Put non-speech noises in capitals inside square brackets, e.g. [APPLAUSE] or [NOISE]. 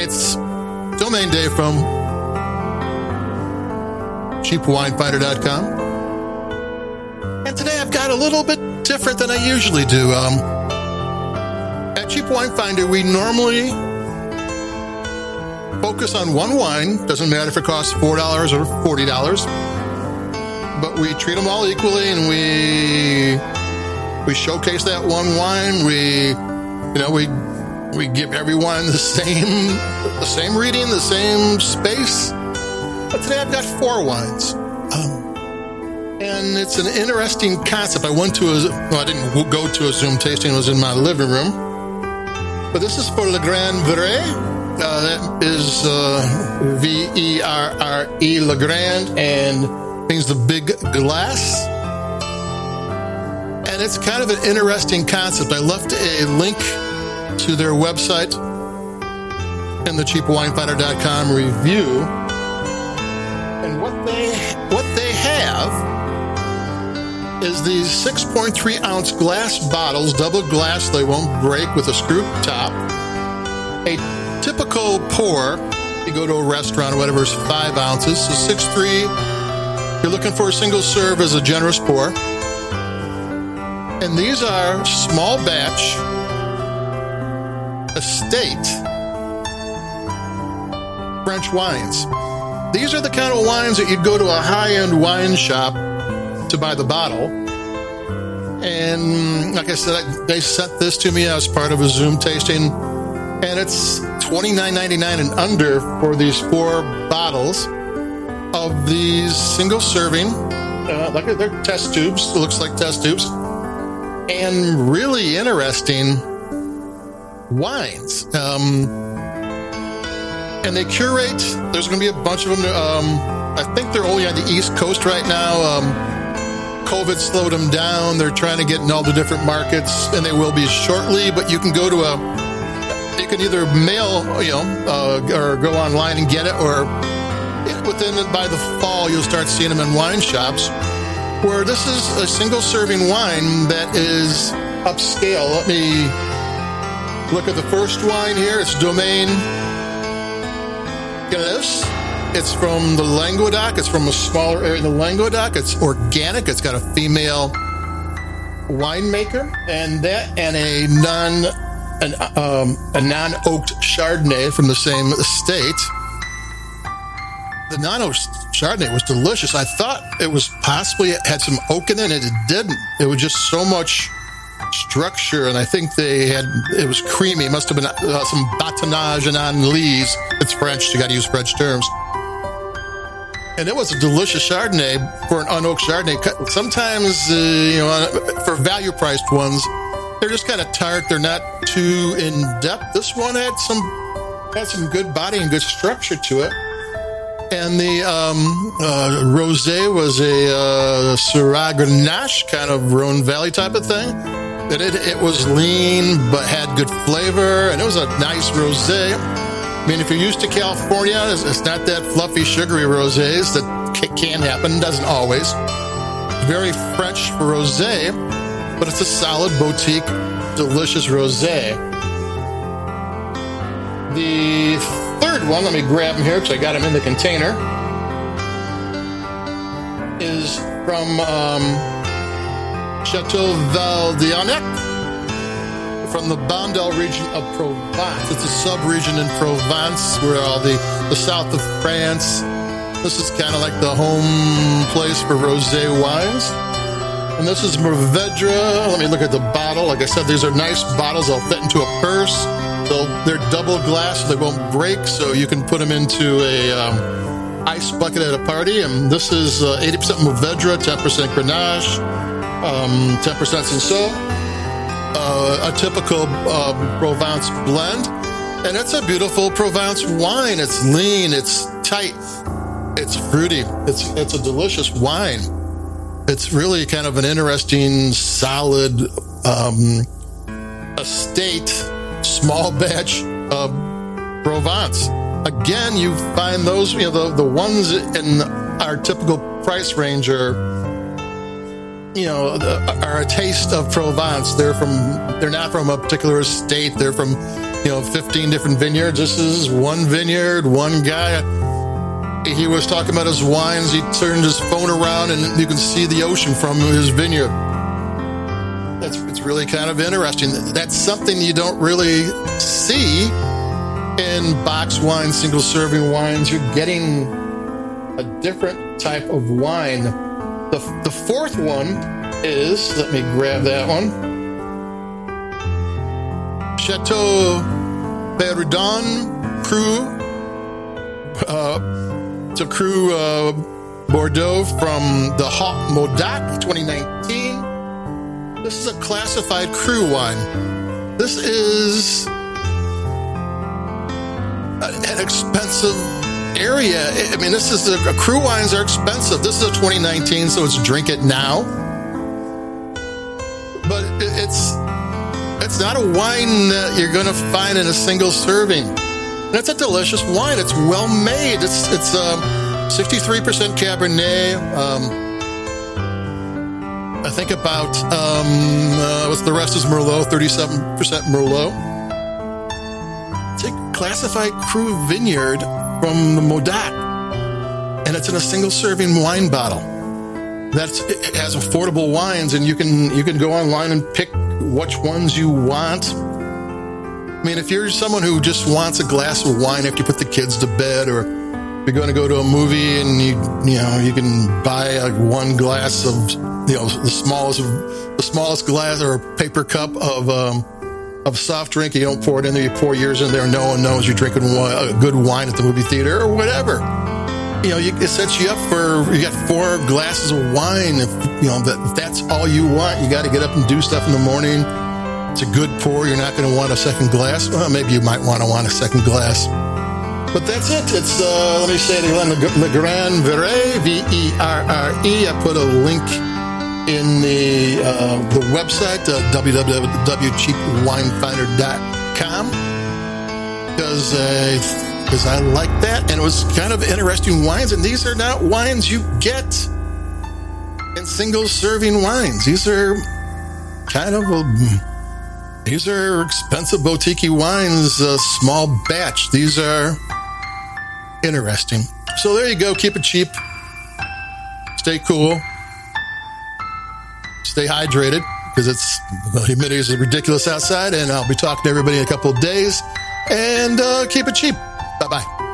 States Domain Day from cheapwinefinder.com. And today I've got a little bit different than I usually do. Um, at Cheap Wine Finder, we normally focus on one wine. Doesn't matter if it costs $4 or $40. But we treat them all equally and we we showcase that one wine. We you know, we we give everyone the same the same reading, the same space. But today I've got four wines. Um, and it's an interesting concept. I went to a, well, I didn't go to a Zoom tasting, it was in my living room. But this is for Le Grand Verre. Uh, that is uh, V E R R E, Le Grand, and means the big glass. And it's kind of an interesting concept. I left a link to their website in the cheapwinefinder.com review. And what they what they have is these 6.3 ounce glass bottles, double glass, they won't break with a screw top. A typical pour, you go to a restaurant or whatever, is five ounces. So 6.3, you're looking for a single serve as a generous pour. And these are small batch estate French wines. These are the kind of wines that you'd go to a high end wine shop to buy the bottle. And like I said, they sent this to me as part of a Zoom tasting, and it's $29.99 and under for these four bottles of these single serving, uh, like they're test tubes. It looks like test tubes, and really interesting wines. Um, and they curate. There's going to be a bunch of them. Um, I think they're only on the East Coast right now. Um, COVID slowed them down. They're trying to get in all the different markets, and they will be shortly. But you can go to a, you can either mail, you know, uh, or go online and get it, or within by the fall you'll start seeing them in wine shops. Where this is a single serving wine that is upscale. Let me look at the first wine here. It's Domaine Gilles. It's from the Languedoc. It's from a smaller area in the Languedoc. It's organic. It's got a female winemaker, and that and a non an, um, a non oaked Chardonnay from the same estate. The non oaked Chardonnay was delicious. I thought it was possibly it had some oak in it, and it didn't. It was just so much structure, and I think they had it was creamy. It must have been uh, some batonnage and lees. It's French. You got to use French terms and it was a delicious Chardonnay for an unoaked Chardonnay. Sometimes, uh, you know, for value priced ones, they're just kind of tart. They're not too in depth. This one had some had some good body and good structure to it. And the um, uh, rosé was a uh, Syrah Grenache kind of Rhone Valley type of thing. It, it, it was lean but had good flavor, and it was a nice rosé. I mean, if you're used to California, it's, it's not that fluffy, sugary rosés that can happen, doesn't always. Very French rosé, but it's a solid boutique, delicious rosé. The third one, let me grab them here because I got them in the container, is from um, Chateau Val d'Arenc from the Bandol region of Provence. It's a sub-region in Provence where all the, the south of France. This is kind of like the home place for rosé wines. And this is Mourvedre. Let me look at the bottle. Like I said, these are nice bottles. They'll fit into a purse. They'll, they're double glass, so they won't break. So you can put them into a um, ice bucket at a party. And this is uh, 80% Mourvedre, 10% Grenache, um, 10% Cinsault uh, a typical um, Provence blend. And it's a beautiful Provence wine. It's lean, it's tight, it's fruity, it's, it's a delicious wine. It's really kind of an interesting, solid um, estate, small [LAUGHS] batch of Provence. Again, you find those, you know, the, the ones in our typical price range are you know, are a taste of Provence. They're from, they're not from a particular estate. They're from you know, 15 different vineyards. This is one vineyard, one guy. He was talking about his wines. He turned his phone around and you can see the ocean from his vineyard. That's it's really kind of interesting. That's something you don't really see in box wine, single serving wines. You're getting a different type of wine. The, the fourth one is, let me grab that one. Chateau Perrodon Cru, uh, it's a Cru uh, Bordeaux from the Haut Médoc 2019. This is a classified cru wine. This is an expensive area. I mean, this is a, cru wines are expensive. This is a 2019, so it's drink it now. But it's it's not a wine that you're going to find in a single serving. And it's a delicious wine. It's well made. It's it's um, 63% Cabernet. Um, I think about um, uh, what's the rest is Merlot, 37% Merlot. It's a classified cru vineyard from the Médoc, and it's in a single serving wine bottle. That's it has affordable wines, and you can you can go online and pick which ones you want. I mean, if you're someone who just wants a glass of wine after you put the kids to bed, or you're going to go to a movie and you you know you can buy like one glass of you know the smallest the smallest glass or paper cup of um, of soft drink. You don't pour it in there. You pour yours in there. No one knows you're drinking a good wine at the movie theater or whatever. You know, you, it sets you up for you got four glasses of wine. If you know that if that's all you want, you got to get up and do stuff in the morning. It's a good pour. You're not going to want a second glass. Well, maybe you might want to want a second glass. But that's it. It's uh, let me say it again. Le Grand Verre, V E R R E. I put a link in the uh, the website uh, www.cheapwinefinder.com because because I like that and it was kind of interesting wines and these are not wines you get in single serving wines. These are kind of a, these are expensive boutique wines, a small batch. These are interesting. So there you go. Keep it cheap. Stay cool stay hydrated because it's the humidity is ridiculous outside. And I'll be talking to everybody in a couple of days. And uh, keep it cheap. Bye bye.